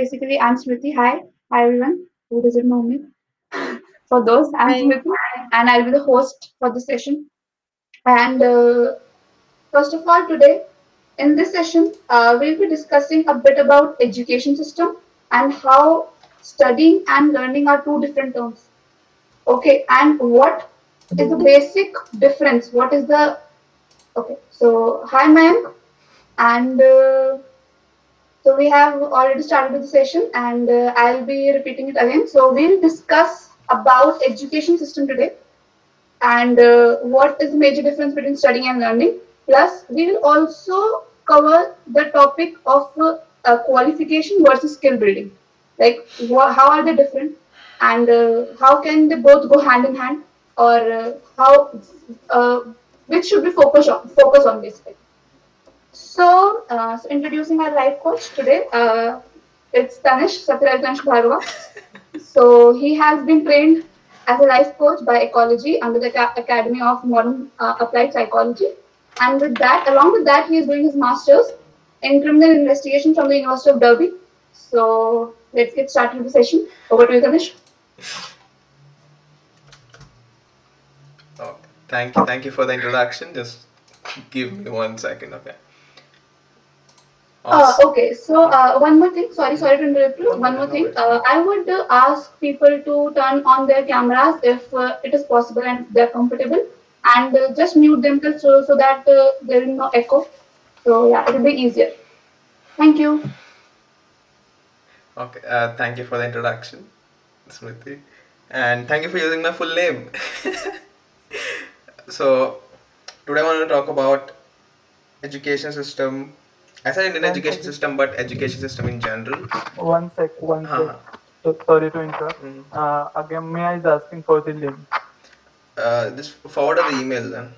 basically, I'm Smriti. Hi. Hi, everyone who doesn't know me. For those, I'm Hi. Smriti, and I'll be the host for this session. And uh, first of all, today in this session, uh, we'll be discussing a bit about education system and how studying and learning are two different terms. Okay, and what is the basic difference? What is the okay? So, hi, Mayank, and uh, So we have already started with the session and uh, I'll be repeating it again. So we'll discuss about education system today and uh, what is the major difference between studying and learning. Plus we will also cover the topic of uh, uh, qualification versus skill building. Like how are they different and uh, how can they both go hand in hand or uh, how which should we focus on focus on basically. So, uh, so introducing our life coach today, uh, it's Tanish Satyaraj Tanish Bhargava. So he has been trained as a life coach by Ecology under the Ca- Academy of Modern uh, Applied Psychology. And with that, along with that, he is doing his master's in criminal investigation from the University of Derby. So let's get started with the session. Over to you, Tanish. Oh, thank you, thank you for the introduction. Just give me one second, okay? Uh, okay, so uh, one more thing. Sorry, sorry to interrupt you. One more thing. Uh, I would uh, ask people to turn on their cameras if uh, it is possible and they're comfortable, and uh, just mute themselves so, so that uh, there is no echo. So yeah, it will be easier. Thank you. Okay, uh, thank you for the introduction, Smriti, and thank you for using my full name. so today I want to talk about education system. I said Indian One education second. system, but education system in general. One sec, one Uh-huh. sec. So, sorry to interrupt. Mhm. Uh, again, Mia is asking for the link. Uh, just forward the email then.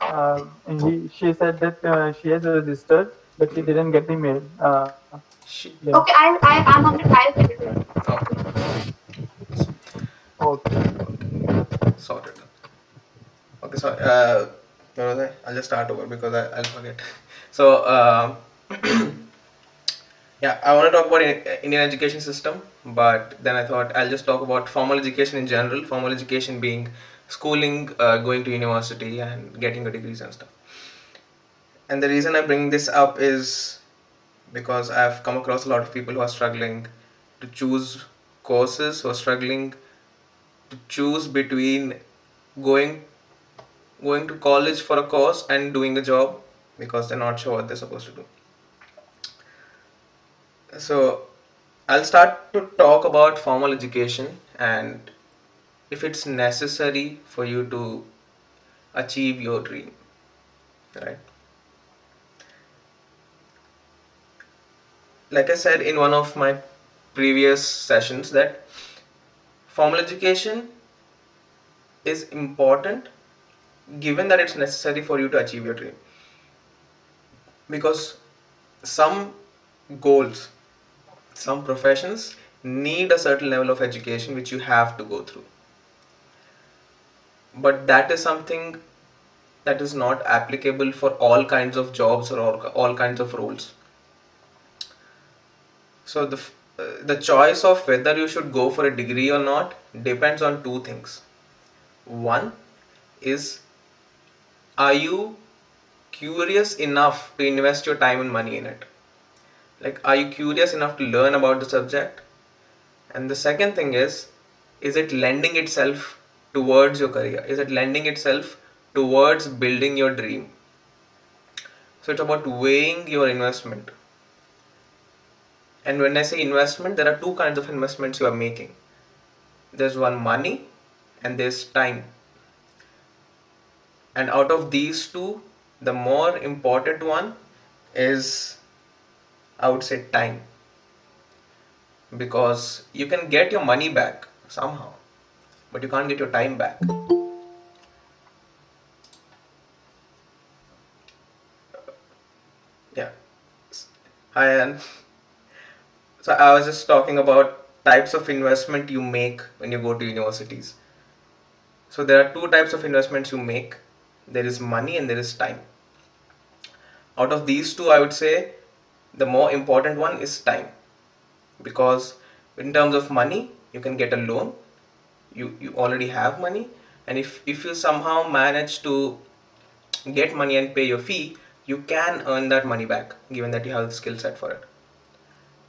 Uh, he, she said that uh, she has registered, but she didn't get the mail. Uh, She, link. Okay, I I am on the I'll send it. to you. okay, Okay. sorted. Okay, so uh, where was I? I'll just start over because I, I'll forget. So, uh, yeah, I want to talk about Indian education system, but then I thought I'll just talk about formal education in general. Formal education being schooling, uh, going to university, and getting your degrees and stuff. And the reason I bring this up is because I've come across a lot of people who are struggling to choose courses, who are struggling to choose between going going to college for a course and doing a job because they're not sure what they're supposed to do. So, I'll start to talk about formal education and if it's necessary for you to achieve your dream, right? Like I said in one of my previous sessions, that formal education is important given that it's necessary for you to achieve your dream because some goals some professions need a certain level of education which you have to go through. But that is something that is not applicable for all kinds of jobs or all, all kinds of roles. So the the choice of whether you should go for a degree or not depends on two things. One is are you curious enough to invest your time and money in it? Like are you curious enough to learn about the subject? And the second thing is is it lending itself towards your career? Is it lending itself towards building your dream? So it's about weighing your investment. And when i say investment there are two kinds of investments you are making. There's one money and there's time. And out of these two the more important one is i would say time. Because you can get your money back somehow but you can't get your time back. Yeah. Hi Ann. so i was just talking about types of investment you make when you go to universities. So there are two types of investments you make there is money and there is time. Out of these two i would say the more important one is time. Because in terms of money you can get a loan you you already have money and if if you somehow manage to get money and pay your fee you can earn that money back given that you have the skill set for it.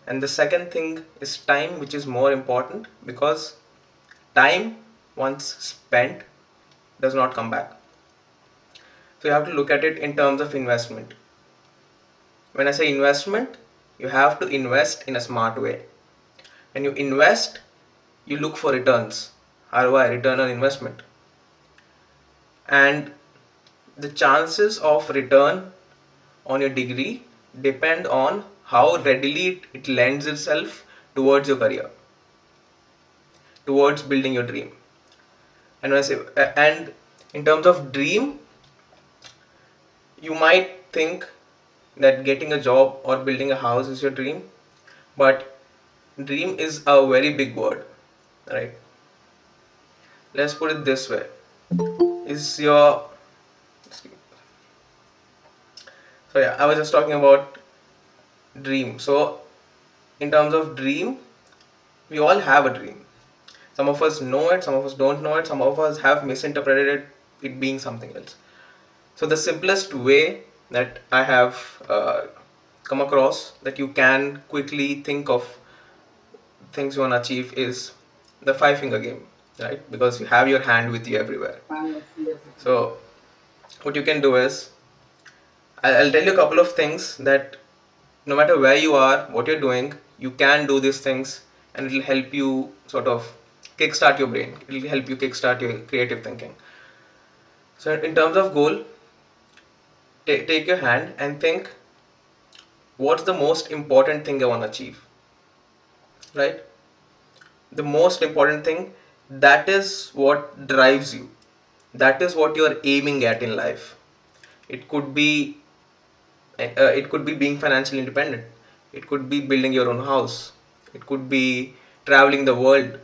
And the second thing is time which is more important because time once spent does not come back so you have to look at it in terms of investment. When i say investment you have to invest in a smart way. When you invest you look for returns roi return on investment. And the chances of return on your degree depend on how readily it lends itself towards your career towards building your dream. And when I say and in terms of dream you might think that getting a job or building a house is your dream but dream is a very big word right? Let's put it this way. Is your so yeah i was just talking about dream. So in terms of dream we all have a dream. Some of us know it some of us don't know it some of us have misinterpreted it, it being something else so the simplest way that i have uh, come across that you can quickly think of things you want to achieve is the five finger game right because you have your hand with you everywhere so what you can do is I'll tell you a couple of things that no matter where you are, what you're doing, you can do these things and it'll help you sort of kickstart your brain. It'll help you kickstart your creative thinking. So, in terms of goal, t- take your hand and think what's the most important thing I want to achieve? Right? The most important thing that is what drives you, that is what you're aiming at in life. It could be uh, it could be being financially independent. It could be building your own house. It could be traveling the world.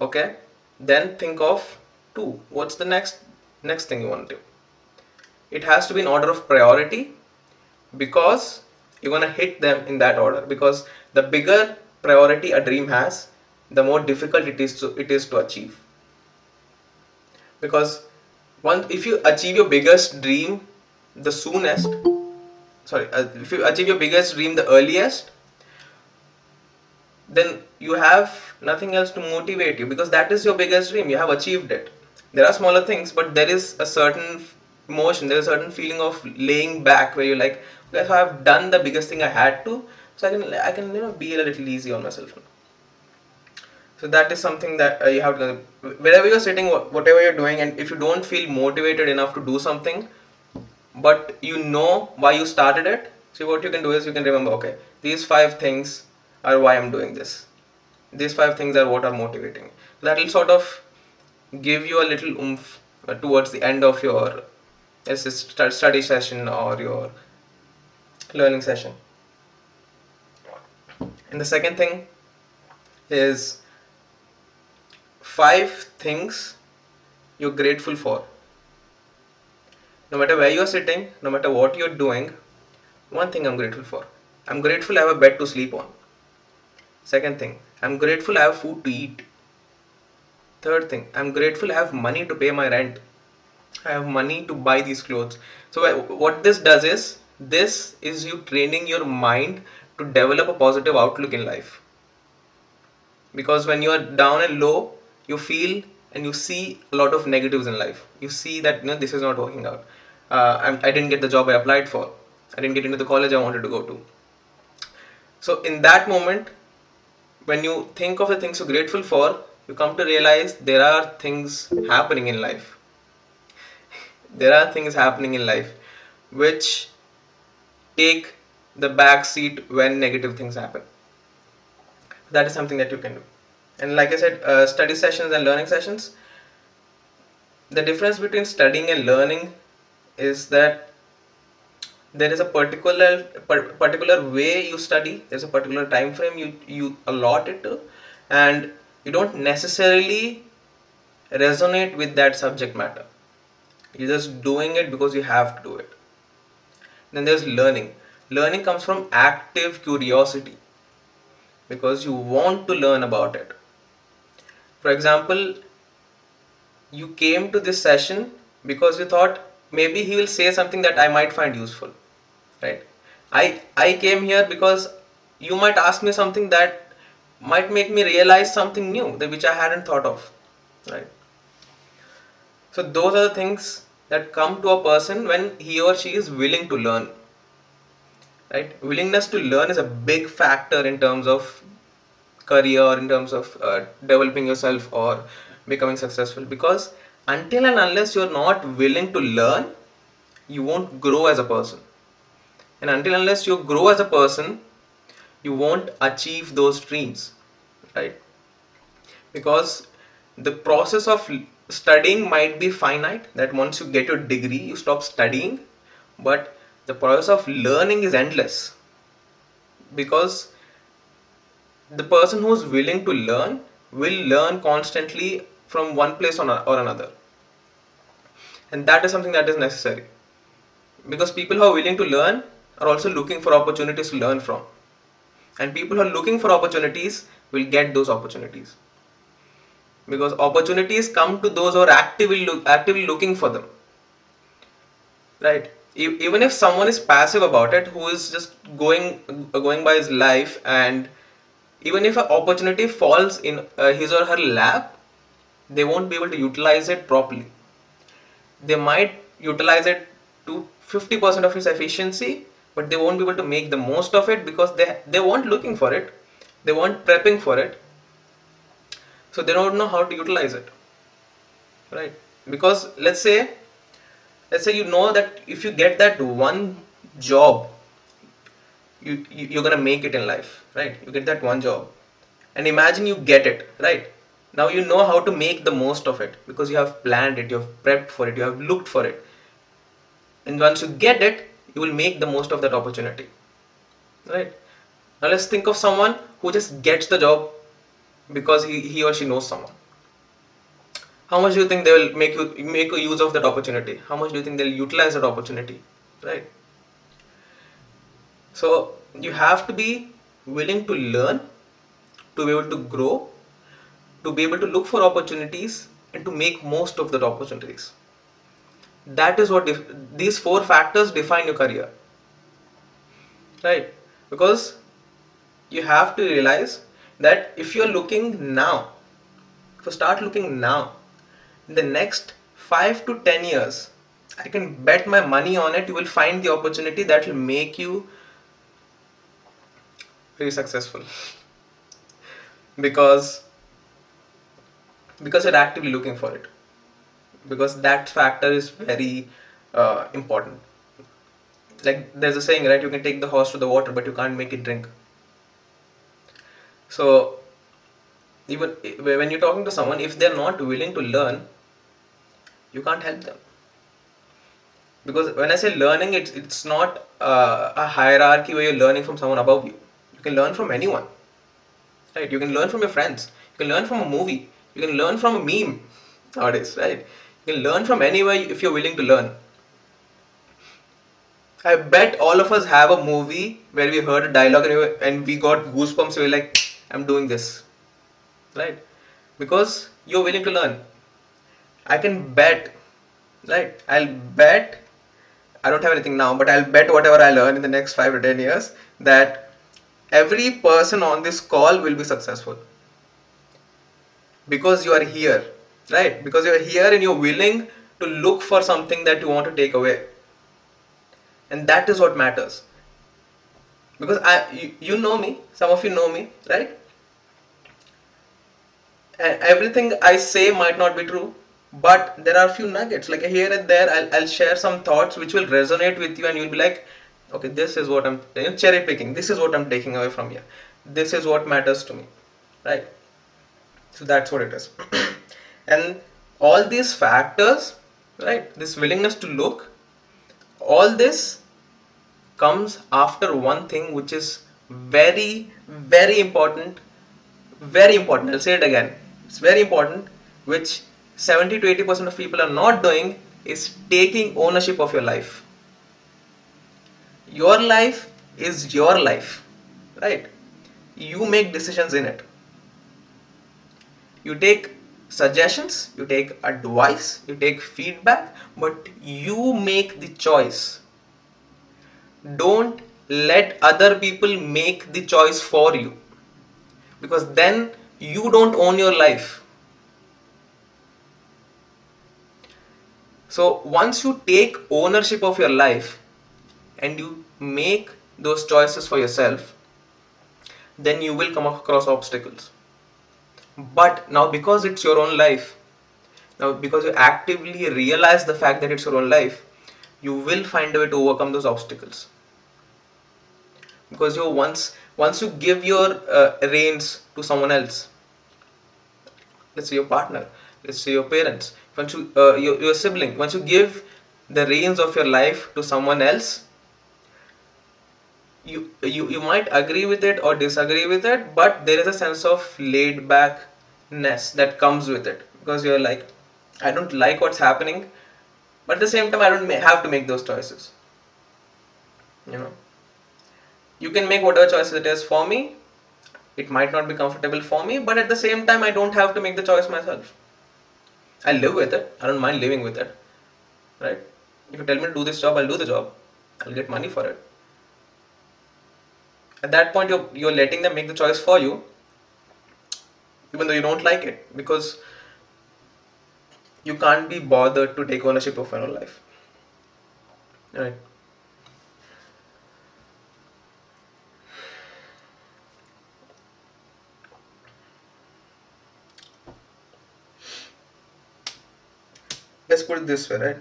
Okay? Then think of two. What's the next next thing you want to do it has to be in order of priority because you're going to hit them in that order. Because the bigger priority a dream has the more difficult it is to it is to achieve. Because once if you achieve your biggest dream the soonest sorry uh, if you achieve your biggest dream the earliest then you have nothing else to motivate you because that is your biggest dream. You have achieved it. There are smaller things but there is a certain emotion. There's a certain feeling of laying back where you're like okay so i've done the biggest thing i had to so i can i can you know be a little easy on myself. So that is something that uh, you have to wherever you're sitting whatever you're doing and if you don't feel motivated enough to do something but you know why you started it so what you can do is you can remember okay these five things are why i'm doing this. These five things are what are motivating that will sort of give you a little oomph uh, towards the end of your study session or your learning session and the second thing is five things you're grateful for no matter where you're sitting, no matter what you're doing, one thing I'm grateful for. I'm grateful I have a bed to sleep on. Second thing, I'm grateful I have food to eat. Third thing, I'm grateful I have money to pay my rent. I have money to buy these clothes. So, what this does is, this is you training your mind to develop a positive outlook in life. Because when you are down and low, you feel and you see a lot of negatives in life. You see that you know, this is not working out uh, I didn't get the job I applied for. I didn't get into the college I wanted to go to. So, in that moment, when you think of the things you're grateful for, you come to realize there are things happening in life. There are things happening in life which take the back seat when negative things happen. That is something that you can do. And like I said, uh, study sessions and learning sessions. The difference between studying and learning is that there is a particular particular way you study there's a particular time frame you you allot it to and you don't necessarily resonate with that subject matter you're just doing it because you have to do it. Then there's learning. Learning comes from active curiosity. Because you want to learn about it. For example you came to this session because you thought maybe he will say something that i might find useful. Right? I i came here because you might ask me something that might make me realize something new that which i hadn't thought of. Right? So those are the things that come to a person when he or she is willing to learn right? Willingness to learn is a big factor in terms of career in terms of uh, developing yourself or becoming successful. Because until and unless you're not willing to learn you won't grow as a person. And until unless you grow as a person you won't achieve those dreams right? Because the process of studying might be finite that once you get your degree you stop studying. But the process of learning is endless. Because the person who's willing to learn will learn constantly from one place or another. And that is something that is necessary. Because people who are willing to learn are also looking for opportunities to learn from. And people who are looking for opportunities will get those opportunities because opportunities come to those who are actively look, actively looking for them. Right? Even if someone is passive about it who is just going going by his life and even if an opportunity falls in uh, his or her lap they won't be able to utilize it properly. They might utilize it to 50% of its efficiency but they won't be able to make the most of it because they they weren't looking for it. They weren't prepping for it so they don't know how to utilize it right? Because let's say let's say you know that if you get that one job you, you you're gonna make it in life right? You get that one job. And imagine you get it right? Now you know how to make the most of it because you have planned it you have prepped for it you have looked for it. And once you get it you will make the most of that opportunity right? Now let's think of someone who just gets the job because he, he or she knows someone. How much do you think they will make you make a use of that opportunity? How much do you think they'll utilize that opportunity? Right? So you have to be willing to learn to be able to grow to be able to look for opportunities and to make most of the opportunities. That is what these four factors define your career. Right? Because you have to realize that if you're looking now if you start looking now in the next 5 to 10 years i can bet my money on it you will find the opportunity that will make you very successful. Because because you're actively looking for it. Because that factor is very uh, important. Like there's a saying right you can take the horse to the water but you can't make it drink so even when you're talking to someone if they're not willing to learn you can't help them because when i say learning it's it's not uh, a hierarchy where you're learning from someone above you you can learn from anyone right you can learn from your friends you can learn from a movie you can learn from a meme nowadays, right? You can learn from anywhere if you're willing to learn. I bet all of us have a movie where we heard a dialogue and we got goosebumps. we're like, I'm doing this, right? Because you're willing to learn. I can bet, right? I'll bet. I don't have anything now, but I'll bet whatever I learn in the next five to ten years that every person on this call will be successful because you are here right because you are here and you're willing to look for something that you want to take away and that is what matters because i you, you know me some of you know me right? Everything i say might not be true but there are a few nuggets. Like here and there I'll, I'll share some thoughts which will resonate with you and you'll be like okay this is what i'm cherry picking. This is what i'm taking away from here. This is what matters to me. Right? So that's what it is. And all these factors right this willingness to look all this comes after one thing which is very very important very important i'll say it again it's very important which 70 to 80 percent of people are not doing is taking ownership of your life your life is your life, right? You make decisions in it. You take suggestions, you take advice, you take feedback, but you make the choice. Don't let other people make the choice for you because then you don't own your life. So once you take ownership of your life and you make those choices for yourself, then you will come across obstacles. But now, because it's your own life, now because you actively realize the fact that it's your own life, you will find a way to overcome those obstacles. Because you once once you give your uh, reins to someone else, let's say your partner, let's say your parents, once you uh, your, your sibling, once you give the reins of your life to someone else, you, you you might agree with it or disagree with it but there is a sense of laid backness that comes with it because you're like i don't like what's happening but at the same time i don't have to make those choices you know you can make whatever choices it is for me. It might not be comfortable for me but at the same time i don't have to make the choice myself. I live with it. I don't mind living with it right? If you tell me to do this job i'll do the job. I'll get money for it. At that point you're, you're letting them make the choice for you even though you don't like it because you can't be bothered to take ownership of your own life right let's put it this way right?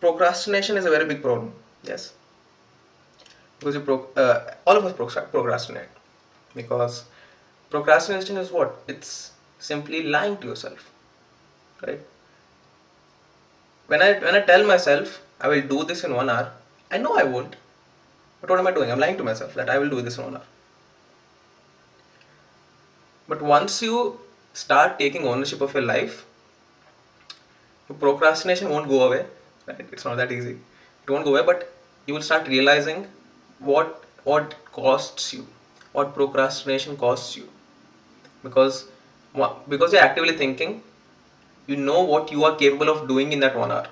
Procrastination is a very big problem yes. Because you pro- uh, all of us procrastinate. Because procrastination is what? It's simply lying to yourself right? When i when i tell myself i will do this in one hour i know i won't. But what am i doing? I'm lying to myself that i will do this in one hour but once you start taking ownership of your life procrastination won't go away. Right? It's not that easy. It won't go away but you will start realizing what what costs you what procrastination costs you. Because because you're actively thinking you know what you are capable of doing in that one hour.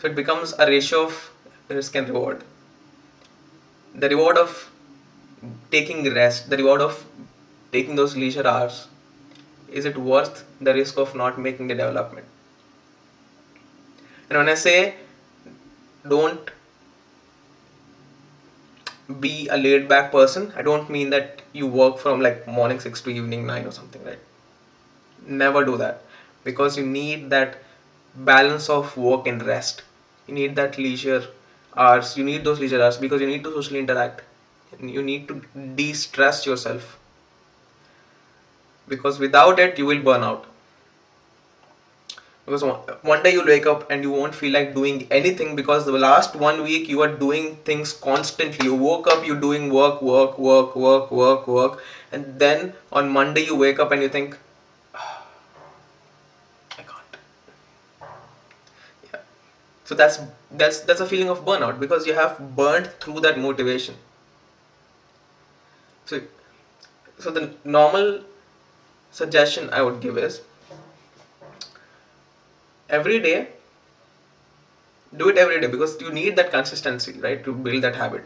So it becomes a ratio of risk and reward. The reward of taking rest the reward of taking those leisure hours is it worth the risk of not making the development and when I say don't be a laid back person, I don't mean that you work from like morning 6 to evening 9 or something, right? Never do that because you need that balance of work and rest. You need that leisure hours, you need those leisure hours because you need to socially interact. You need to de stress yourself. Because without it, you will burn out. Because one day you'll wake up and you won't feel like doing anything because the last one week you are doing things constantly. You woke up you're doing work work work work work work and then on monday you wake up and you think oh, i can't. Yeah. So that's that's that's a feeling of burnout because you have burned through that motivation so so the normal suggestion i would give is every day do it every day because you need that consistency right to build that habit.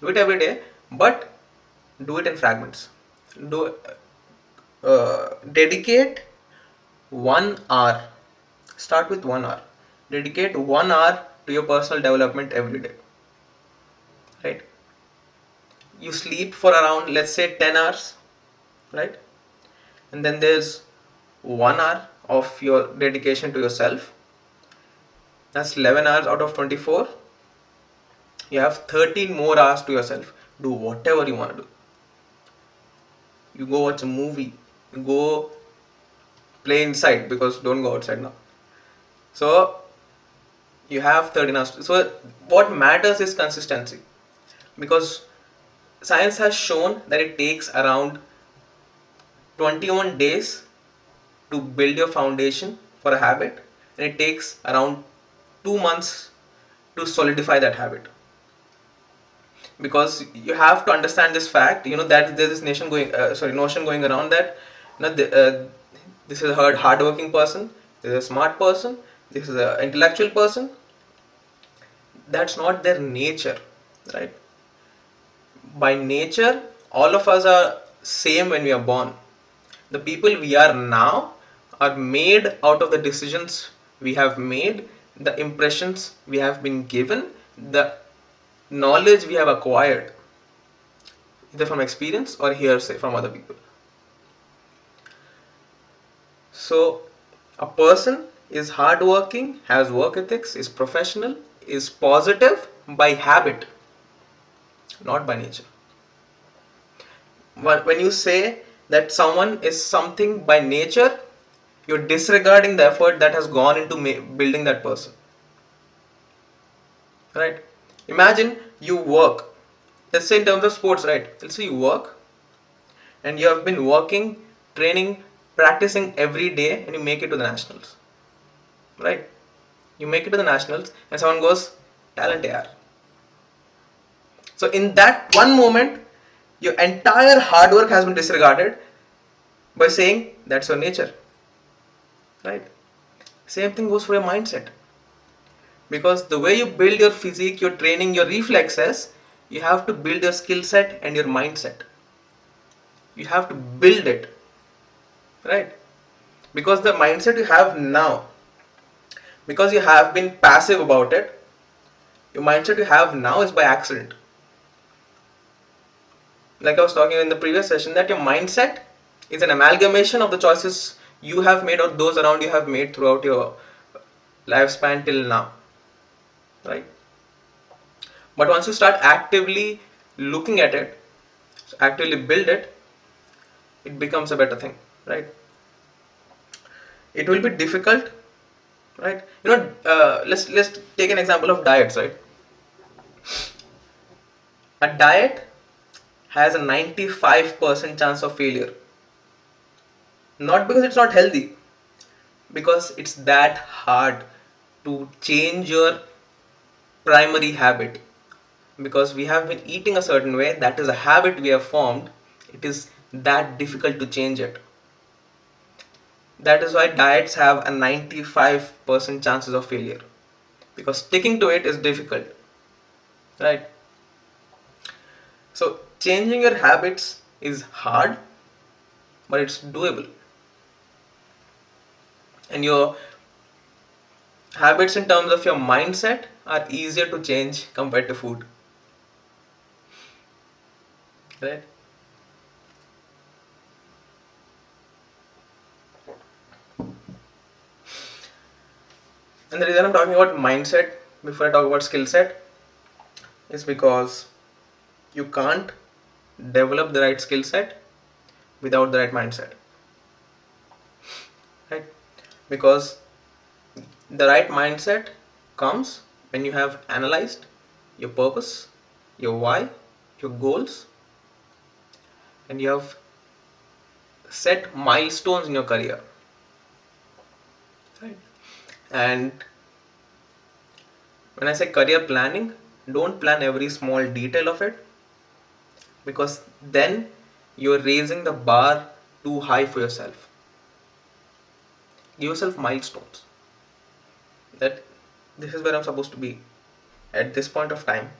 Do it every day but do it in fragments. Do uh, dedicate one hour. Start with one hour. Dedicate one hour to your personal development every day. Right you sleep for around let's say 10 hours right? And then there's one hour of your dedication to yourself. That's 11 hours out of 24 you have 13 more hours to yourself. Do whatever you want to do. You go watch a movie. You go play inside because don't go outside now. So you have 13 hours. So what matters is consistency. Because science has shown that it takes around 21 days to build your foundation for a habit and it takes around two months to solidify that habit. Because you have to understand this fact you know that there's this nation going uh, sorry notion going around that you know, the, uh, this is a hard hardworking person this is a smart person this is an intellectual person. That's not their nature right by nature all of us are same when we are born. The people we are now are made out of the decisions we have made the impressions we have been given the knowledge we have acquired either from experience or hearsay from other people. So a person is hardworking has work ethics is professional is positive by habit not by nature. When you say that someone is something by nature you're disregarding the effort that has gone into building that person. Right? Imagine you work. Let's say in terms of sports right? Let's say you work and you have been working training practicing every day and you make it to the nationals. Right? You make it to the nationals and someone goes talent AR so in that one moment your entire hard work has been disregarded by saying that's your nature. Right? Same thing goes for your mindset. Because the way you build your physique your training your reflexes you have to build your skill set and your mindset. You have to build it. Right? Because the mindset you have now because you have been passive about it your mindset you have now is by accident like i was talking in the previous session that your mindset is an amalgamation of the choices you have made or those around you have made throughout your lifespan till now right? But once you start actively looking at it actively build it it becomes a better thing right? It will be difficult right? You know uh, let's let's take an example of diets right? A diet has a 95% chance of failure. Not because it's not healthy because it's that hard to change your primary habit. Because we have been eating a certain way that is a habit we have formed it is that difficult to change it. That is why diets have a 95% chances of failure. Because sticking to it is difficult right? So changing your habits is hard but it's doable. And your habits in terms of your mindset are easier to change compared to food. Right? And the reason i'm talking about mindset before i talk about skill set is because you can't develop the right skill set without the right mindset right because the right mindset comes when you have analyzed your purpose, your why, your goals, and you have set milestones in your career. Right? And when I say career planning, don't plan every small detail of it because then you're raising the bar too high for yourself. Give yourself milestones that this is where I'm supposed to be at this point of time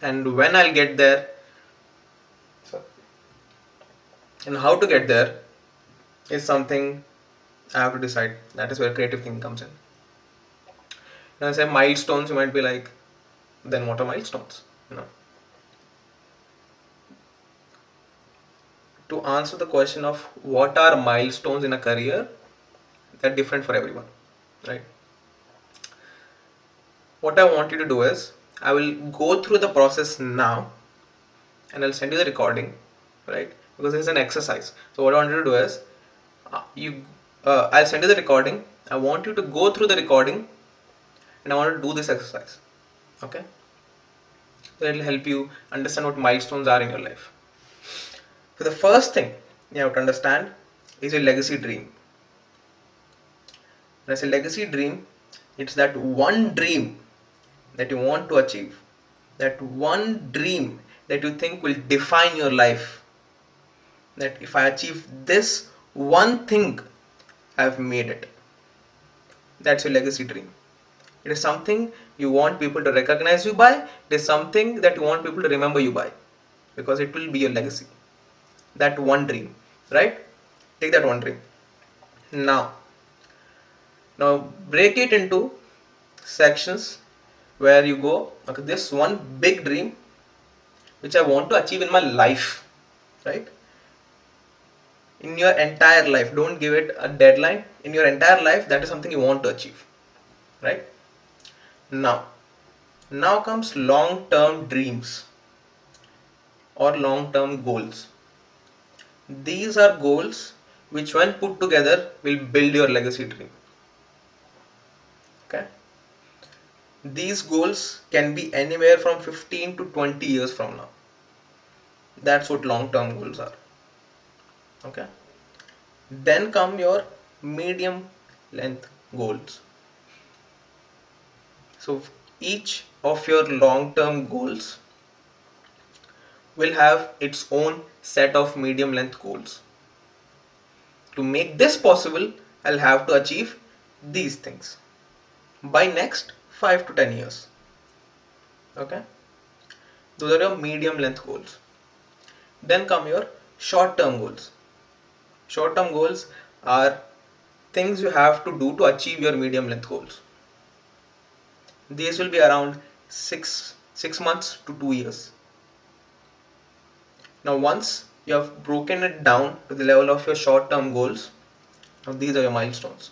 and when I'll get there and how to get there is something I have to decide. That is where creative thinking comes in. When I say milestones, you might be like, then what are milestones? You know. To answer the question of what are milestones in a career, they're different for everyone, right? what I want you to do is I will go through the process now and I'll send you the recording right? Because it's an exercise. So what I want you to do is uh, you uh, I'll send you the recording. I want you to go through the recording and I want to do this exercise okay? So it will help you understand what milestones are in your life so the first thing you have to understand is your legacy dream When I say legacy dream, it's that one dream that you want to achieve, that one dream that you think will define your life. That if I achieve this one thing, I've made it. That's your legacy dream. It is something you want people to recognize you by. It is something that you want people to remember you by because it will be your legacy. That one dream, right? Take that one dream. Now, now break it into sections where you go, okay, this one big dream which I want to achieve in my life, right? In your entire life, don't give it a deadline. In your entire life, that is something you want to achieve, right? Now, now comes long term dreams or long term goals. These are goals which, when put together, will build your legacy dream. Okay, these goals can be anywhere from 15 to 20 years from now. That's what long term goals are. Okay, then come your medium length goals so each of your long term goals will have its own set of medium length goals. To make this possible, I'll have to achieve these things by next 5 to 10 years. Okay? Those are your medium length goals. Then come your short term goals. Short term goals are things you have to do to achieve your medium length goals these will be around six six months to two years now once you have broken it down to the level of your short term goals now these are your milestones.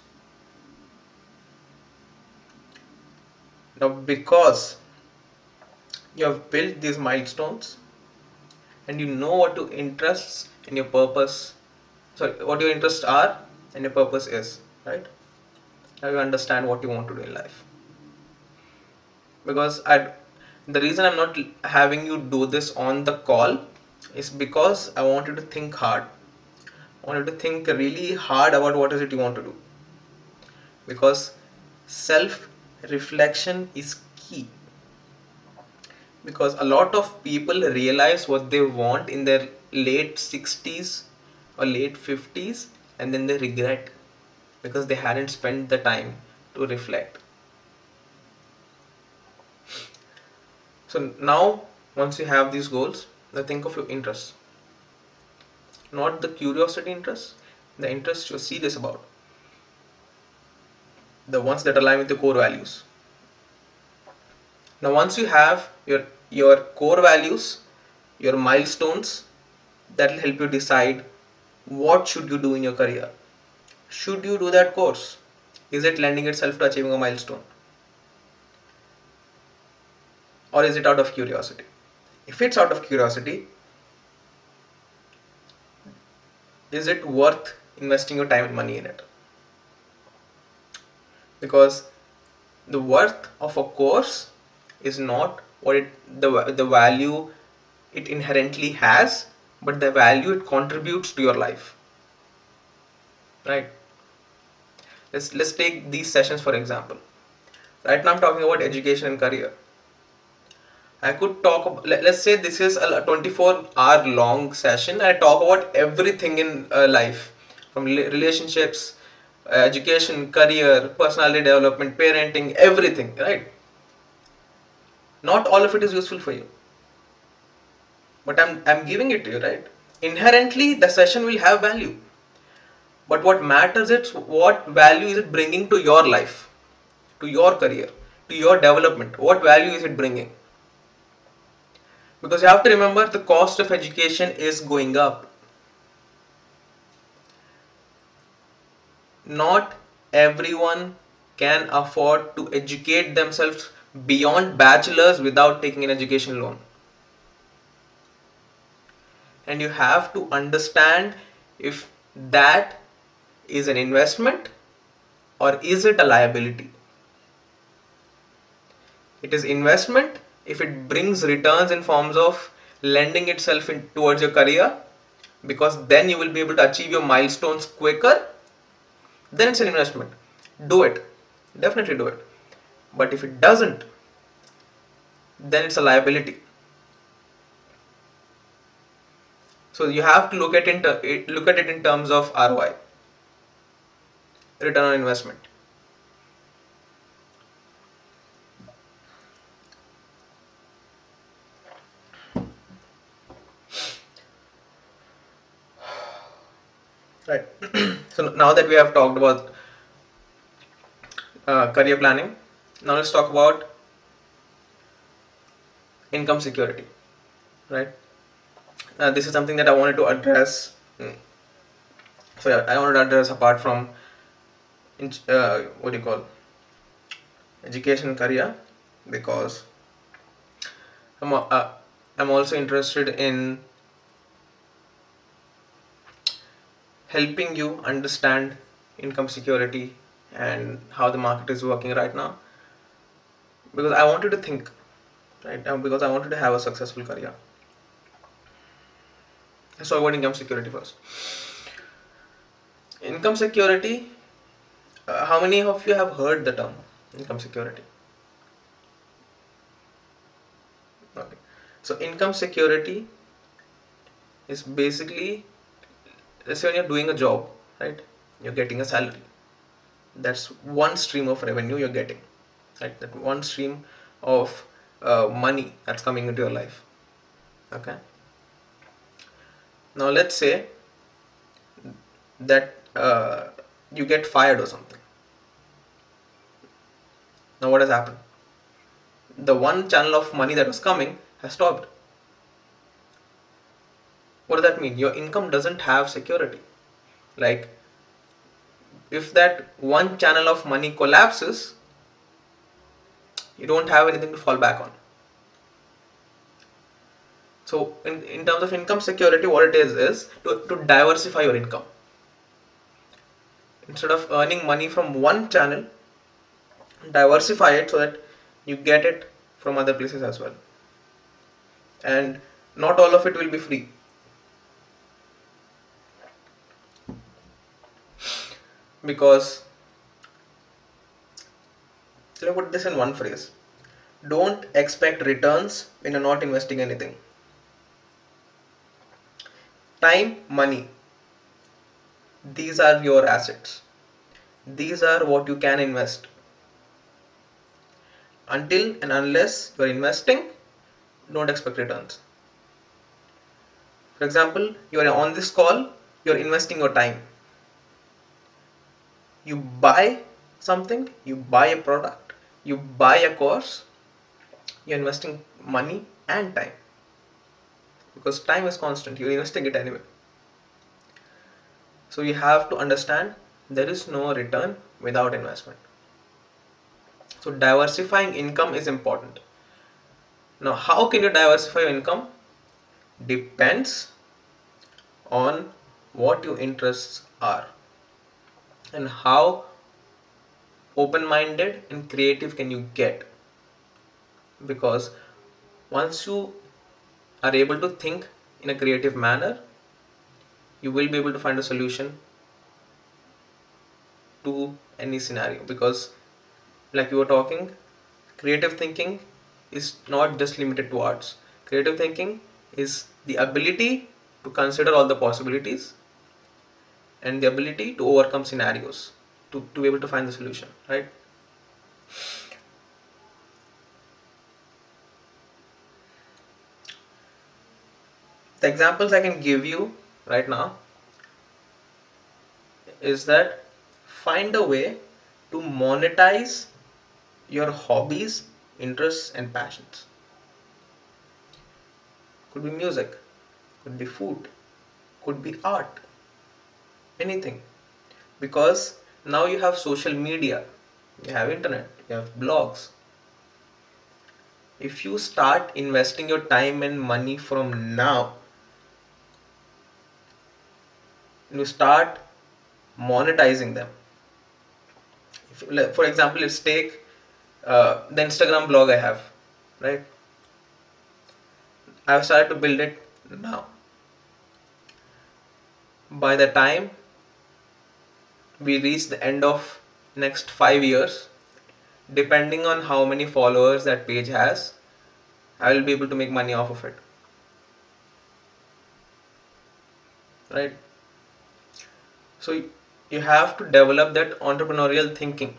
Now because you have built these milestones and you know what your interests and your purpose sorry what your interests are and your purpose is right? Now you understand what you want to do in life. Because I the reason I'm not having you do this on the call is because I want you to think hard. I want you to think really hard about what is it you want to do. Because self reflection is key. Because a lot of people realize what they want in their late 60s or late 50s and then they regret because they hadn't spent the time to reflect so now once you have these goals now think of your interests not the curiosity interests the interests you're serious about. The ones that align with your core values. Now once you have your your core values your milestones that will help you decide what should you do in your career. Should you do that course? Is it lending itself to achieving a milestone? Or is it out of curiosity? If it's out of curiosity, is it worth investing your time and money in it? Because the worth of a course is not what it the, the value it inherently has, but the value it contributes to your life. Right? Let's let's take these sessions for example. Right now I'm talking about education and career I could talk. Let, us say this is a 24 hour long session. I talk about everything in uh, life, from relationships, education, career, personality development, parenting, everything. Right? Not all of it is useful for you, but I'm I'm giving it to you. Right? Inherently, the session will have value. But what matters is what value is it bringing to your life, to your career, to your development. What value is it bringing? Because you have to remember the cost of education is going up. Not everyone can afford to educate themselves beyond bachelor's without taking an education loan. And you have to understand if that is an investment or is it a liability. It is investment if it brings returns in forms of lending itself in, towards your career because then you will be able to achieve your milestones quicker then it's an investment. Do it. Definitely do it. But if it doesn't then it's a liability. So you have to look at it look at it in terms of ROI return on investment right so now that we have talked about uh, career planning now let's talk about income security right uh, this is something that i wanted to address mm. so yeah, i wanted to address apart from uh, what do you call education career because I'm, uh, I'm also interested in helping you understand income security and how the market is working right now because I wanted to think right now because I wanted to have a successful career. So about income security first. Income security. Uh, how many of you have heard the term income security? Okay. So income security is basically let's say when you're doing a job, right? You're getting a salary. That's one stream of revenue you're getting, right? That one stream of uh, money that's coming into your life. Okay. Now let's say that uh, you get fired or something. Now what has happened? The one channel of money that was coming has stopped what does that mean? Your income doesn't have security. Like if that one channel of money collapses you don't have anything to fall back on. So in, in terms of income security what it is is to, to diversify your income. Instead of earning money from one channel diversify it so that you get it from other places as well. And not all of it will be free because let me put this in one phrase. Don't expect returns when you're not investing anything. Time money. These are your assets. These are what you can invest. Until and unless you're investing don't expect returns. For example you are on this call you're investing your time you buy something, you buy a product, you buy a course, you're investing money and time. Because time is constant, you're investing it anyway. So you have to understand there is no return without investment. So diversifying income is important. Now, how can you diversify your income? Depends on what your interests are and how open minded and creative can you get? Because once you are able to think in a creative manner you will be able to find a solution to any scenario. Because like you were talking creative thinking is not just limited to arts. Creative thinking is the ability to consider all the possibilities and the ability to overcome scenarios to, to be able to find the solution right? The examples i can give you right now is that find a way to monetize your hobbies interests and passions. Could be music could be food could be art anything. Because now you have social media you have internet you have blogs. If you start investing your time and money from now you start monetizing them. If, for example let's take uh, the instagram blog i have right? I've started to build it now. By the time we reach the end of next five years, depending on how many followers that page has, I will be able to make money off of it. Right? So you have to develop that entrepreneurial thinking.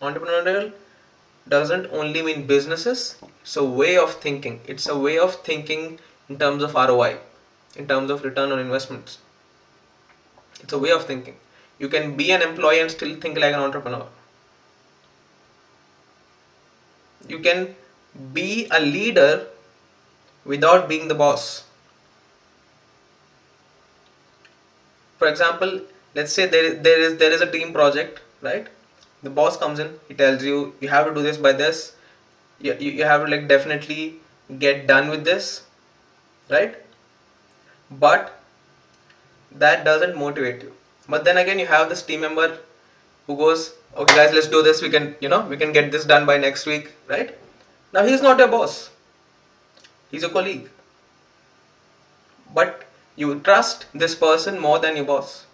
Entrepreneurial doesn't only mean businesses, it's a way of thinking. It's a way of thinking in terms of ROI, in terms of return on investments. It's a way of thinking. You can be an employee and still think like an entrepreneur. You can be a leader without being the boss. For example, let's say there, there is there is a team project, right? The boss comes in, he tells you you have to do this by this. You, you, you have to like definitely get done with this, right? But that doesn't motivate you. But then again, you have this team member who goes, okay guys, let's do this. We can, you know, we can get this done by next week, right? Now he's not your boss. He's a colleague. But you trust this person more than your boss.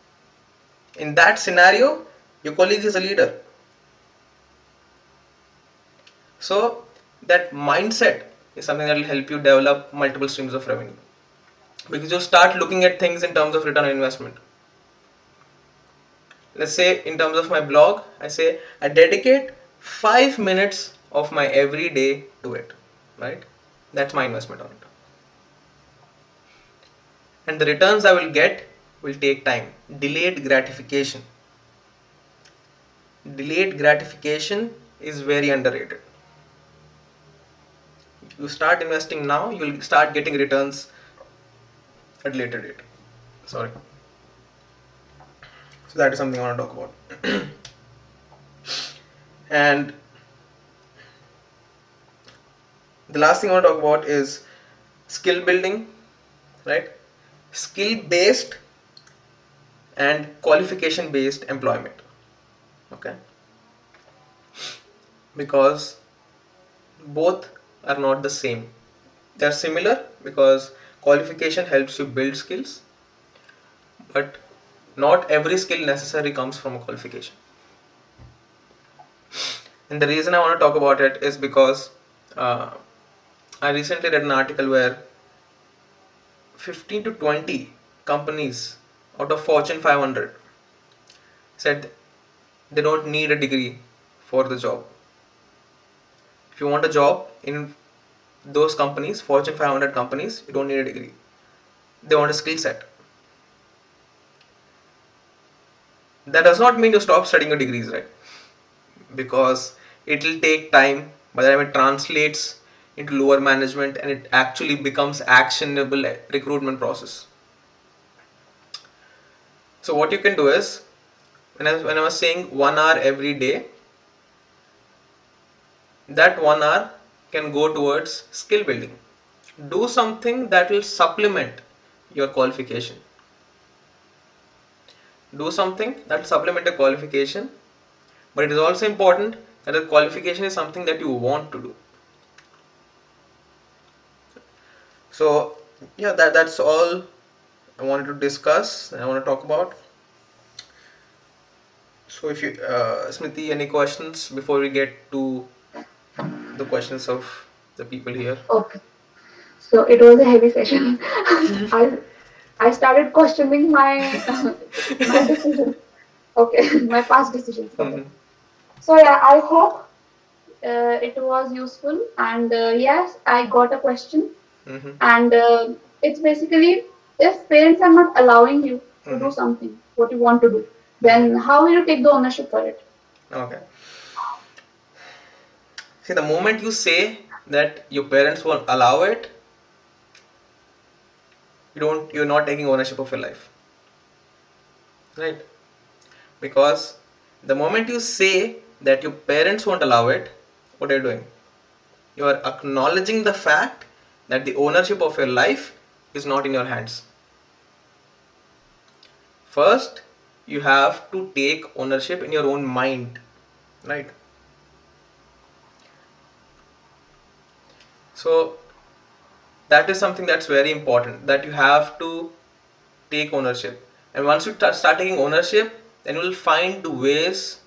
In that scenario, your colleague is a leader. So that mindset is something that will help you develop multiple streams of revenue. Because you start looking at things in terms of return on investment. Let's say in terms of my blog, I say I dedicate five minutes of my every day to it. Right? That's my investment on it. And the returns I will get will take time. Delayed gratification. Delayed gratification is very underrated. You start investing now, you'll start getting returns at later date. Sorry. That is something I want to talk about. and the last thing I want to talk about is skill building, right? Skill based and qualification based employment. Okay. Because both are not the same. They are similar because qualification helps you build skills, but not every skill necessary comes from a qualification. And the reason I want to talk about it is because uh, I recently read an article where 15 to 20 companies out of Fortune 500 said they don't need a degree for the job. If you want a job in those companies, Fortune 500 companies, you don't need a degree. They want a skill set. That does not mean you stop studying your degrees, right? Because it will take time. By the time it translates into lower management and it actually becomes actionable recruitment process. So what you can do is, when I, when I was saying one hour every day, that one hour can go towards skill building. Do something that will supplement your qualification. Do something that will supplement your qualification, but it is also important that the qualification is something that you want to do. So yeah, that that's all I wanted to discuss. I want to talk about. So if you, uh, Smriti, any questions before we get to the questions of the people here? Okay. So it was a heavy session. I I started questioning my my decision. Okay, my past decisions. Okay. Mhm. So yeah, I hope uh, it was useful. And uh, yes, I got a question. Mhm. And uh, it's basically if parents are not allowing you to do Mhm. something, what you want to do, then how will you take the ownership for it? Okay. See, the moment you say that your parents won't allow it, you don't. You're not taking ownership of your life, right? Because the moment you say that your parents won't allow it, what are you doing? You are acknowledging the fact that the ownership of your life is not in your hands. First, you have to take ownership in your own mind, right? So that is something that's very important that you have to take ownership. And once you ta- start taking ownership, then you will find ways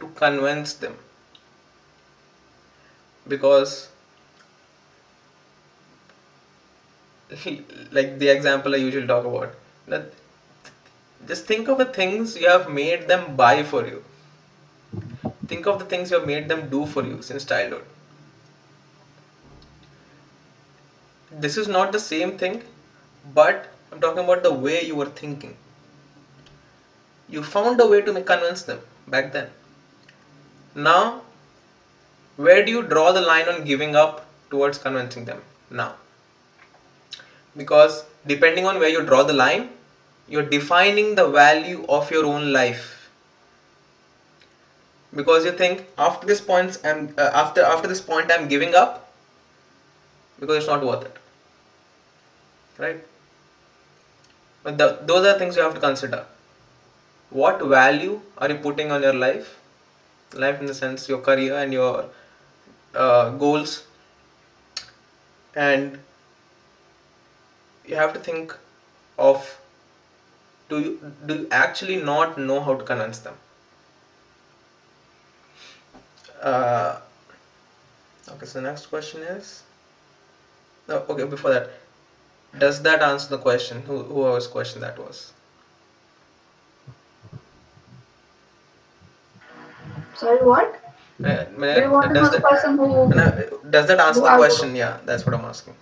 to convince them. Because like the example I usually talk about that just think of the things you have made them buy for you. Think of the things you have made them do for you since childhood this is not the same thing but i'm talking about the way you were thinking. You found a way to convince them back then. Now where do you draw the line on giving up towards convincing them now? Because depending on where you draw the line you're defining the value of your own life. Because you think after this point i'm uh, after after this point i'm giving up because it's not worth it right? But the, those are things you have to consider. What value are you putting on your life? Life in the sense your career and your uh, goals. And you have to think of do you do you actually not know how to convince them? Uh, okay so the next question is no okay before that does that answer the question who whoever's question that was Sorry, what? uh, Do you want to know does, the that, person who? does that answer the question yeah that's what i'm asking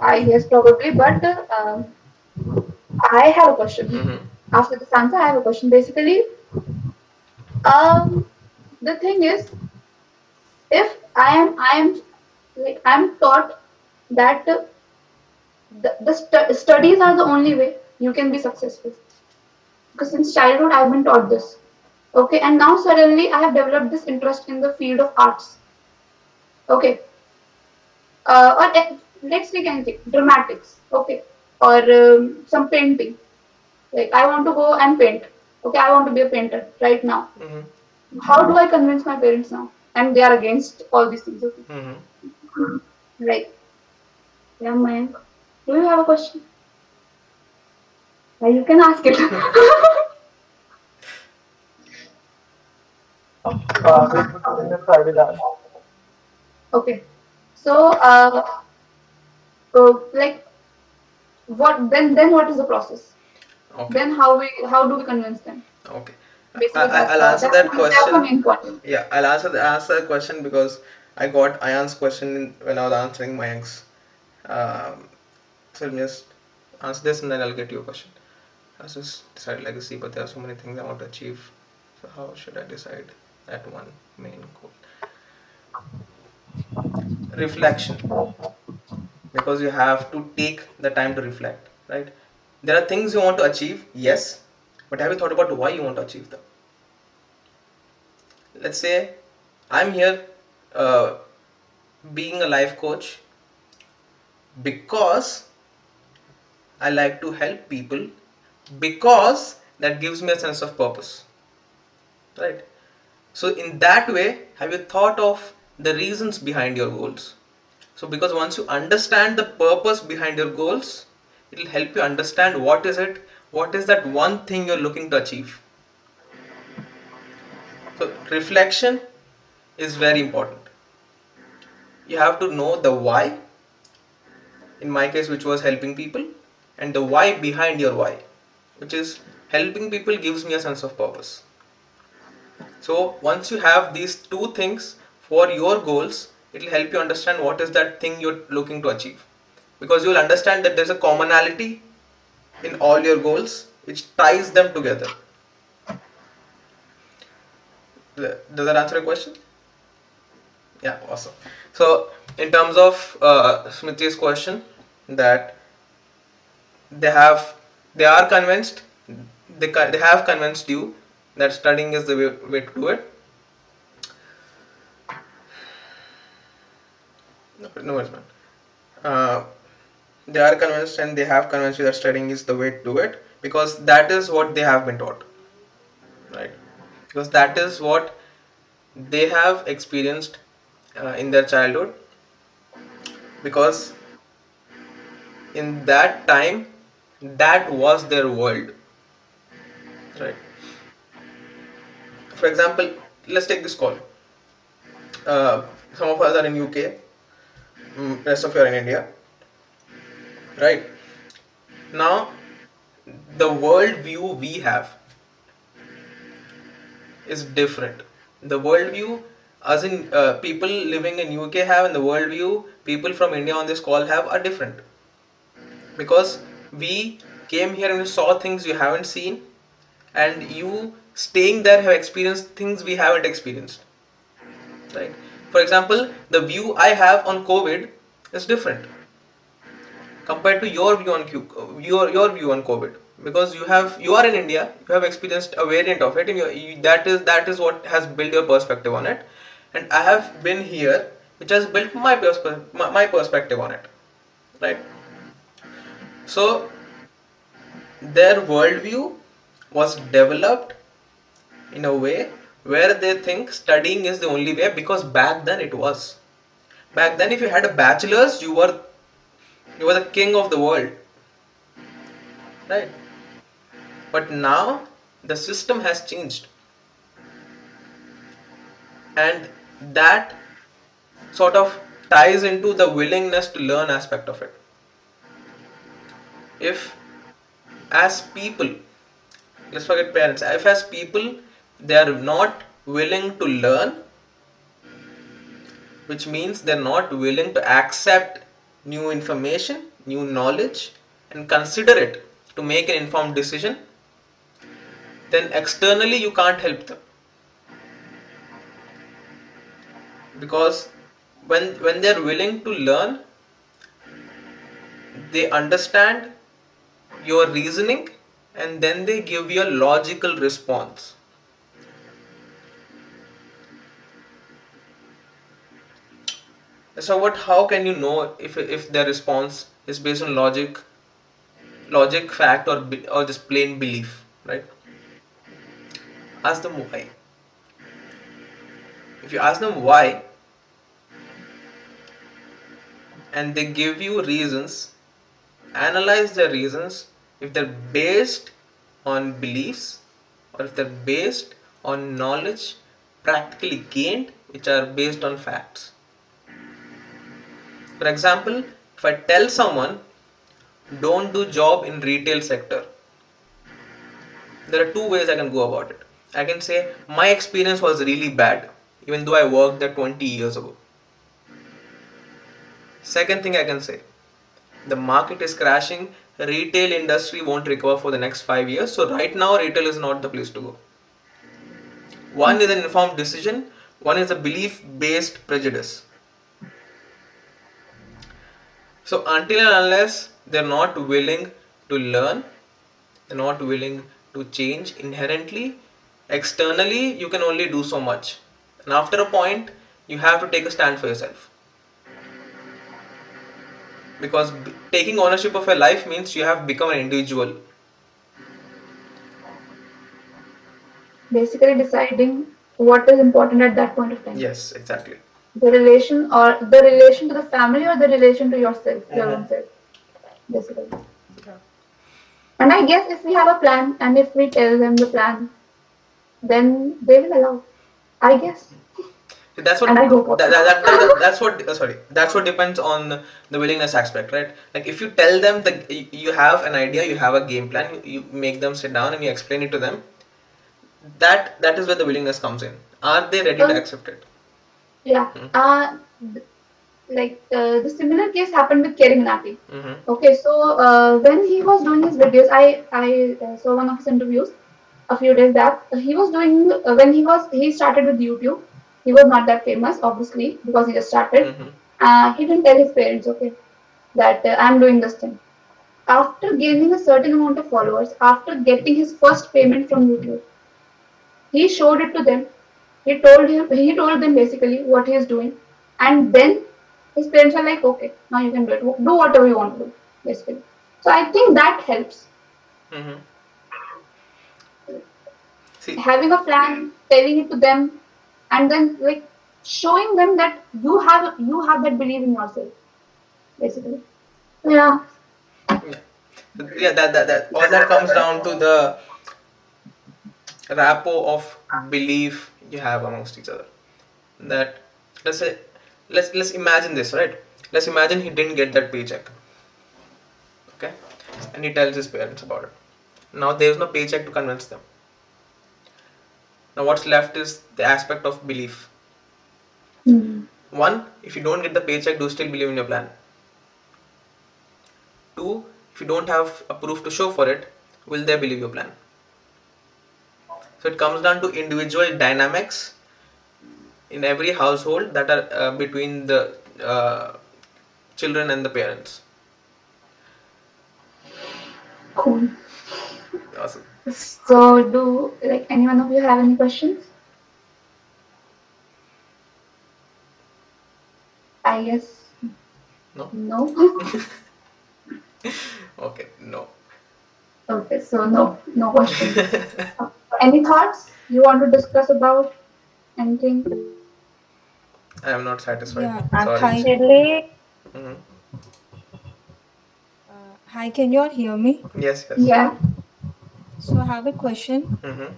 I guess probably, but uh, I have a question. hmm After this answer, I have a question. Basically, um, the thing is, if I am, I am, like, I'm taught that the, the stu- studies are the only way you can be successful. Because since childhood, I've been taught this. Okay, and now suddenly I have developed this interest in the field of arts. Okay, uh, or eh, let's take anything, dramatics. Okay, or um, some painting. Like I want to go and paint. Okay, I want to be a painter right now. hmm How do I convince my parents now? And they are against all these things. Okay, hmm right. Yeah, Mayank. Do you have a question? Yeah, you can ask it. Wait for two minutes, I will ask. okay. So, uh, uh, like, what then? Then what is the process? okay Then how we how do we convince them? okay Basically, I, that's, i'll uh, answer that the- That's the question. Yeah, I'll answer the answer that question because I got Ayan's question when I was answering Mayank's. Um, so just answer this and then I'll get your question. I just decide legacy, but there are so many things I want to achieve. So how should I decide that one main goal? Reflection, because you have to take the time to reflect, right? There are things you want to achieve, yes, but have you thought about why you want to achieve them? let's say I'm here uh, being a life coach because I like to help people because that gives me a sense of purpose. Right? So, in that way, have you thought of the reasons behind your goals? So, because once you understand the purpose behind your goals, it will help you understand what is it, what is that one thing you're looking to achieve. So, reflection is very important. You have to know the why, in my case, which was helping people, and the why behind your why, which is helping people gives me a sense of purpose. So, once you have these two things for your goals, it will help you understand what is that thing you're looking to achieve. Because you will understand that there's a commonality in all your goals which ties them together. Does that answer your question? Yeah, awesome. So, in terms of uh, question, that they have, they are convinced, they they have convinced you that studying is the way, way to do it. No, no worries, man. Uh, they are convinced and they have convinced you that studying is the way to do it because that is what they have been taught, right? Because that is what they have experienced uh, in their childhood because in that time that was their world right for example, let's take this call. Uh, some of us are in UK, mm, rest of you are in India, right? Now, the world view we have is different. The world view, as in uh, people living in UK have, and the world view people from India on this call have are different. Because we came here and we saw things you haven't seen, and you staying there have experienced things we haven't experienced. Right? For example, the view I have on COVID is different compared to your view on Q, your your view on COVID because you have you are in India, you have experienced a variant of it, and you, that is that is what has built your perspective on it. And I have been here, which has built my perspe- my, my perspective on it, right? So their worldview was developed in a way where they think studying is the only way because back then it was. Back then, if you had a bachelor's, you were you were the king of the world, right? But now the system has changed, and that sort of ties into the willingness to learn aspect of it. If as people let's forget parents if as people they are not willing to learn which means they're not willing to accept new information new knowledge and consider it to make an informed decision then externally you can't help them. Because when when they're willing to learn they understand your reasoning and then they give you a logical response. So what how can you know if if their response is based on logic logic fact or or just plain belief, right? Ask them why. If you ask them why and they give you reasons, analyze their reasons if they're based on beliefs or if they're based on knowledge practically gained which are based on facts. For example, if I tell someone don't do job in retail sector, there are two ways I can go about it. I can say my experience was really bad even though I worked there 20 years ago. Second thing I can say, the market is crashing retail industry won't recover for the next five years. So right now, retail is not the place to go. One is an informed decision. One is a belief-based prejudice. So until and unless they're not willing to learn, they're not willing to change inherently, externally you can only do so much. And after a point, you have to take a stand for yourself because taking ownership of your life means you have become an individual. Basically deciding what is important at that point of time. Yes exactly. The relation or the relation to the family or the relation to yourself your Mhm. own self basically. And i guess if we have a plan and if we tell them the plan then they will allow i guess that's what And I go for that, that, that, that- that's what uh, sorry that's what depends on the willingness aspect right like if you tell them that you have an idea you have a game plan you, make them sit down and you explain it to them that that is where the willingness comes in are they ready to Um, accept it yeah Mhm. uh like uh, the similar case happened with Carry Minati. mm-hmm. Okay, so uh, when he was doing his videos, I I uh, saw one of his interviews a few days back. He was doing uh, when he was he started with YouTube. He was not that famous, obviously, because he just started. Mm-hmm. Uh, he didn't tell his parents, okay, that uh, I'm doing this thing. After gaining a certain amount of followers, after getting his first payment from YouTube, he showed it to them. He told him he told them basically what he is doing, and then his parents are like, okay, now you can do it. Do whatever you want to do, basically. So I think that helps. Mm-hmm. see Having a plan, telling it to them, and then like showing them that you have you have that belief in yourself, basically. Yeah. yeah that, that, that all that comes down to the rapport of belief you have amongst each other. That let's say let's let's imagine this, right? Let's imagine he didn't get that paycheck. Okay? And he tells his parents about it. Now there is no paycheck to convince them. Now what's left is the aspect of belief. Mm. One, if you don't get the paycheck, do you still believe in your plan? Two, if you don't have a proof to show for it, will they believe your plan? So it comes down to individual dynamics in every household that are uh, between the uh, children and the parents. Cool. Awesome. So, do like any one of you have any questions? I guess No? no. Okay, no. okay, so no, no questions. any thoughts you want to discuss about anything? I am not satisfied. Yeah, Sorry. hi. Actually, Mhm. Uh, hi, can you all hear me? Yes, yes. Yeah. So I have a question. Mm-hmm.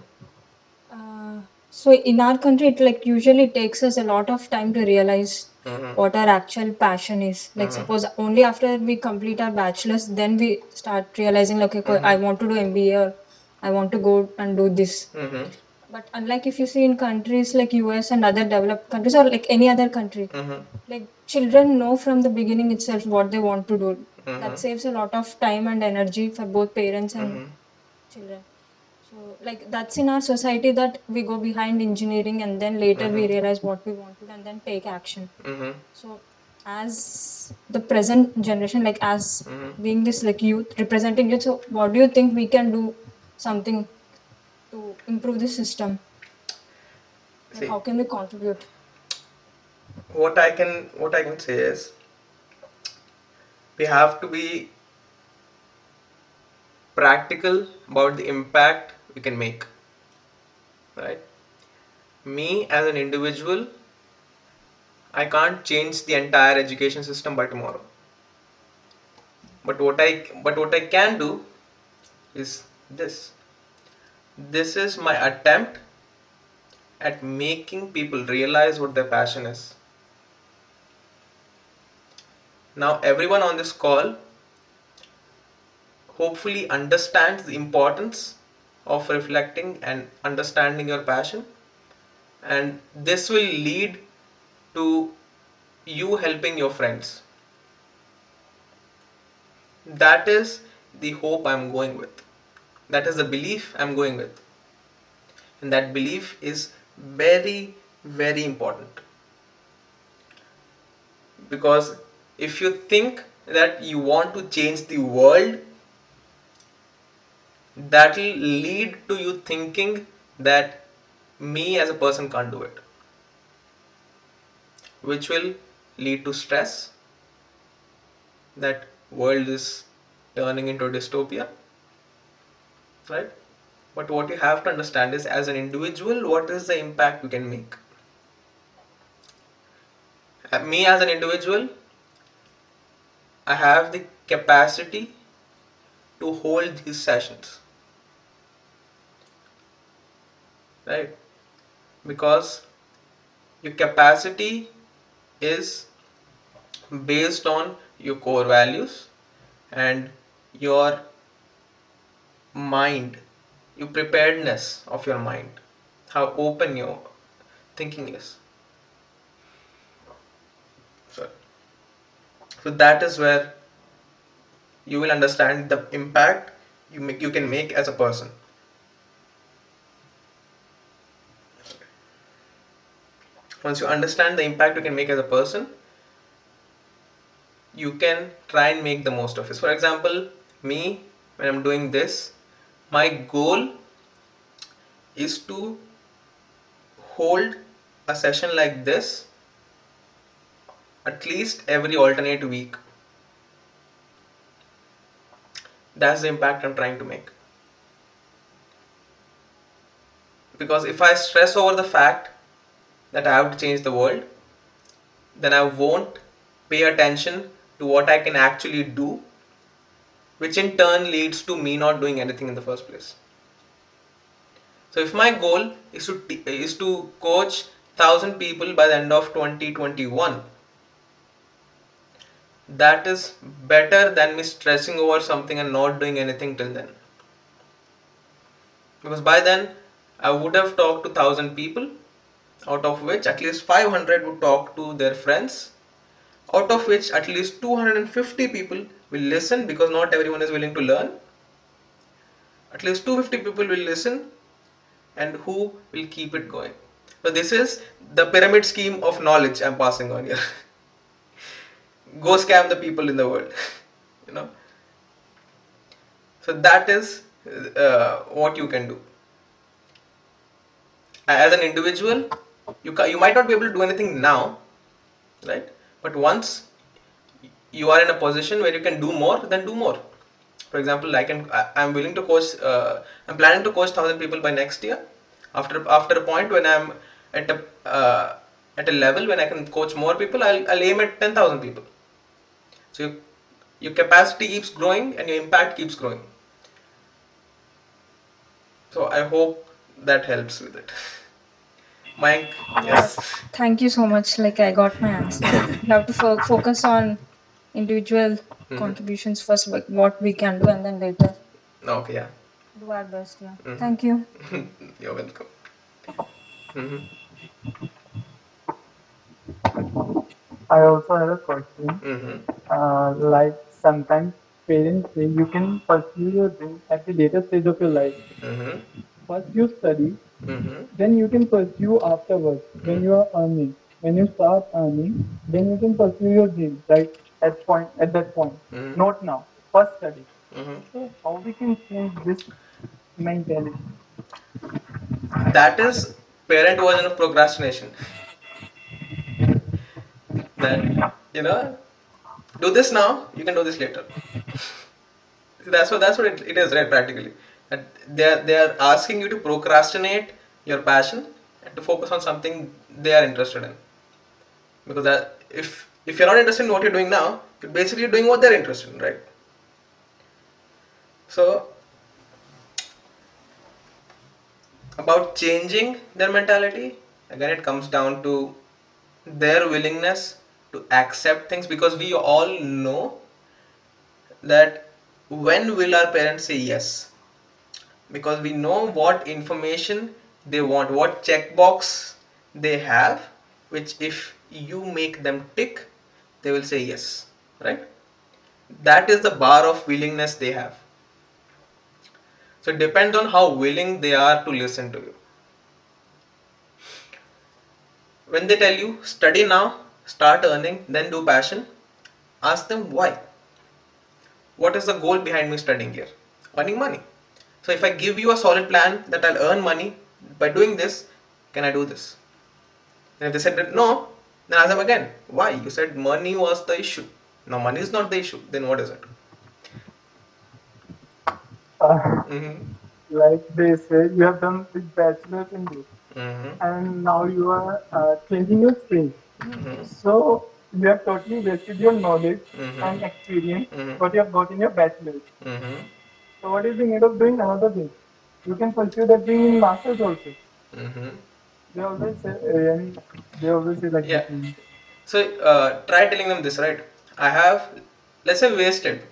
Uh, so in our country, it like usually takes us a lot of time to realize Mm-hmm. what our actual passion is. Like suppose only after we complete our bachelor's, then we start realizing like, okay, I want to do MBA or I want to go and do this. Mm-hmm. But unlike if you see in countries like US and other developed countries or like any other country, Mm-hmm. like children know from the beginning itself what they want to do. That saves a lot of time and energy for both parents and Mhm. Children. So like that's in our society that we go behind engineering and then later we realize what we wanted and then take action. Mm-hmm. So as the present generation, like as Mhm. being this like youth representing youth, so what do you think we can do something to improve the system? Like how can we contribute? what I can what I can say is we have to be practical about the impact we can make right? Me as an individual I can't change the entire education system by tomorrow. But what I but what I can do is this. This is my attempt at making people realize what their passion is. Now everyone on this call hopefully understands the importance of reflecting and understanding your passion. And this will lead to you helping your friends. That is the hope i'm going with. That is the belief i'm going with. And that belief is very very important. Because if you think that you want to change the world that will lead to you thinking that me as a person can't do it. Which will lead to stress that world is turning into dystopia right? But what you have to understand is as an individual what is the impact you can make? Uh, me as an individual i have the capacity to hold these sessions. Right? Because your capacity is based on your core values and your mind your preparedness of your mind. How open your thinking is. So, so that is where you will understand the impact you make, you can make as a person. Once you understand the impact you can make as a person you can try and make the most of it. For example me when i'm doing this my goal is to hold a session like this at least every alternate week that's the impact i'm trying to make. Because if i stress over the fact that i have to change the world then i won't pay attention to what i can actually do which in turn leads to me not doing anything in the first place. So if my goal is to t- is to coach thousand people by the end of 2021, that is better than me stressing over something and not doing anything till then. Because by then I would have talked to thousand people, out of which at least 500 would talk to their friends, out of which at least 250 people will listen because not everyone is willing to learn. At least 250 people will listen and who will keep it going. So this is the pyramid scheme of knowledge I'm passing on here. Go scam the people in the world, you know. So that is uh, what you can do. As an individual, you ca- you might not be able to do anything now, right? But once you are in a position where you can do more, then do more. For example, I can I, I'm willing to coach. Uh, I'm planning to coach thousand people by next year. After after a point when I'm at a uh, at a level when I can coach more people, I'll, I'll aim at ten thousand people. So you, your capacity keeps growing and your impact keeps growing. So I hope that helps with it. Mike, yes. Thank you so much. Like I got my answer. we have to fo- focus on individual contributions first, like what we can do, and then later Okay, yeah. do our best. Yeah. Thank you. You're welcome. hmm I also have a question. hmm Uh, like sometimes parents say you can pursue your dream at the later stage of your life. hmm First you study, hmm then you can pursue afterwards when you are earning. When you start earning, then you can pursue your dream, right? At point at that point. Mhm. Not now. First study. hmm So how we can change this mentality? That is parent version of procrastination. That you know, do this now. You can do this later. That's what that's what it, it is, right? Practically, that they are they are asking you to procrastinate your passion and to focus on something they are interested in. Because that if if you're not interested in what you're doing now, you're basically doing what they're interested in, right? So about changing their mentality again it comes down to their willingness to accept things because we all know that when will our parents say yes? Because we know what information they want what checkbox they have which if you make them tick they will say yes right? That is the bar of willingness they have. So it depends on how willing they are to listen to you. When they tell you study now, start earning, then do passion, ask them why. What is the goal behind me studying here? Earning money. So if I give you a solid plan that I'll earn money by doing this, can I do this? And if they said that no, then ask them again, why? You said money was the issue. Now money is not the issue. Then what is it? Uh, Mm-hmm. like they say, you have done the bachelor's in this, Mm-hmm. and now you are uh, changing your stream. Mm-hmm. So you have totally wasted your knowledge Mhm. and experience Mhm. what you have got in your bachelor's. Mm-hmm. So what is the need of doing another thing? You can pursue that thing in masters also. Mm-hmm. They always say, uh, they always say like Yeah. So uh, try telling them this, right? I have, let's say, wasted.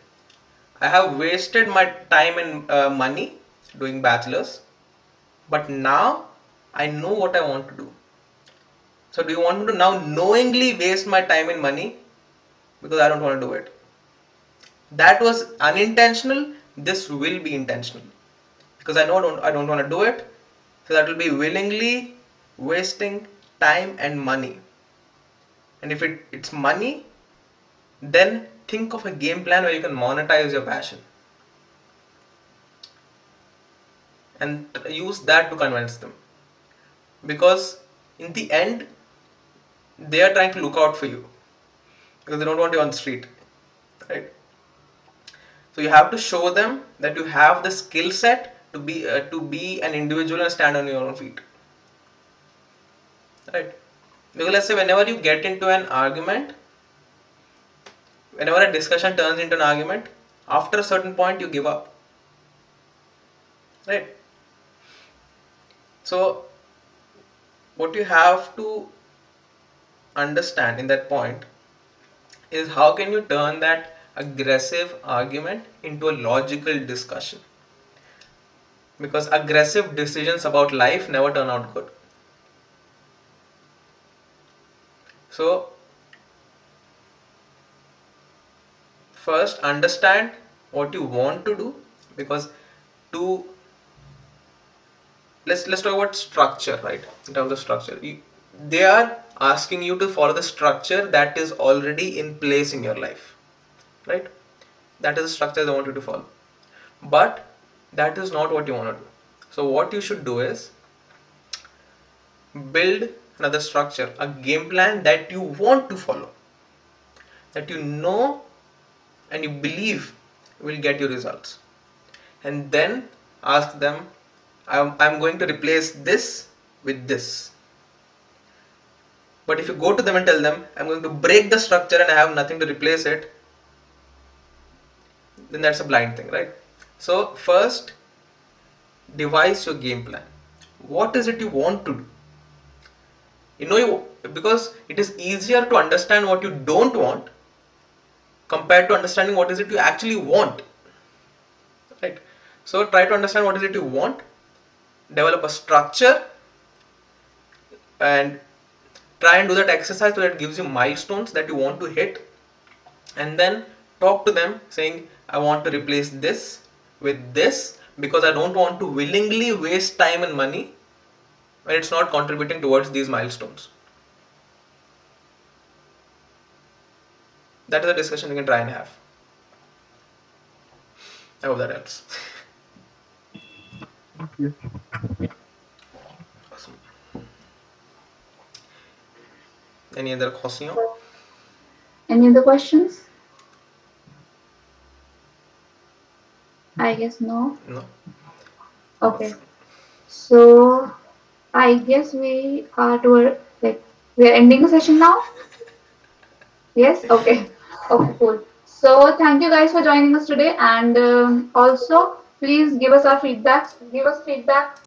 I have wasted my time and uh, money doing bachelor's, but now I know what I want to do. So do you want me to now knowingly waste my time and money because I don't want to do it? That was unintentional. This will be intentional because I know I don't, I don't want to do it. So that will be willingly wasting time and money and if it, it's money then think of a game plan where you can monetize your passion and use that to convince them because in the end they are trying to look out for you. Because they don't want you on the street right? So you have to show them that you have the skill set to be uh, to be an individual and stand on your own feet right? Because let's say whenever you get into an argument whenever a discussion turns into an argument after a certain point you give up right? So, what you have to understand in that point is how can you turn that aggressive argument into a logical discussion? Because aggressive decisions about life never turn out good. So first understand what you want to do because to let's let's talk about structure right? In terms of structure you, they are asking you to follow the structure that is already in place in your life right? That is the structure they want you to follow. But that is not what you want to do. So what you should do is build another structure a game plan that you want to follow that you know and you believe will get you results. And then ask them I'm, I'm going to replace this with this but if you go to them and tell them I'm going to break the structure and I have nothing to replace it then that's a blind thing right? So first devise your game plan. What is it you want to do? You know you because it is easier to understand what you don't want compared to understanding what is it you actually want right? So try to understand what is it you want. Develop a structure and try and do that exercise so that gives you milestones that you want to hit and then talk to them saying i want to replace this with this because i don't want to willingly waste time and money when it's not contributing towards these milestones that is a discussion we can try and have i hope that helps Yes. awesome. Any other question Any other questions? I guess no. no Okay. So I guess we are toward like we are ending the session now. Yes. Okay. Okay. Cool. So thank you guys for joining us today, and um, also please give us our feedback. Give us feedback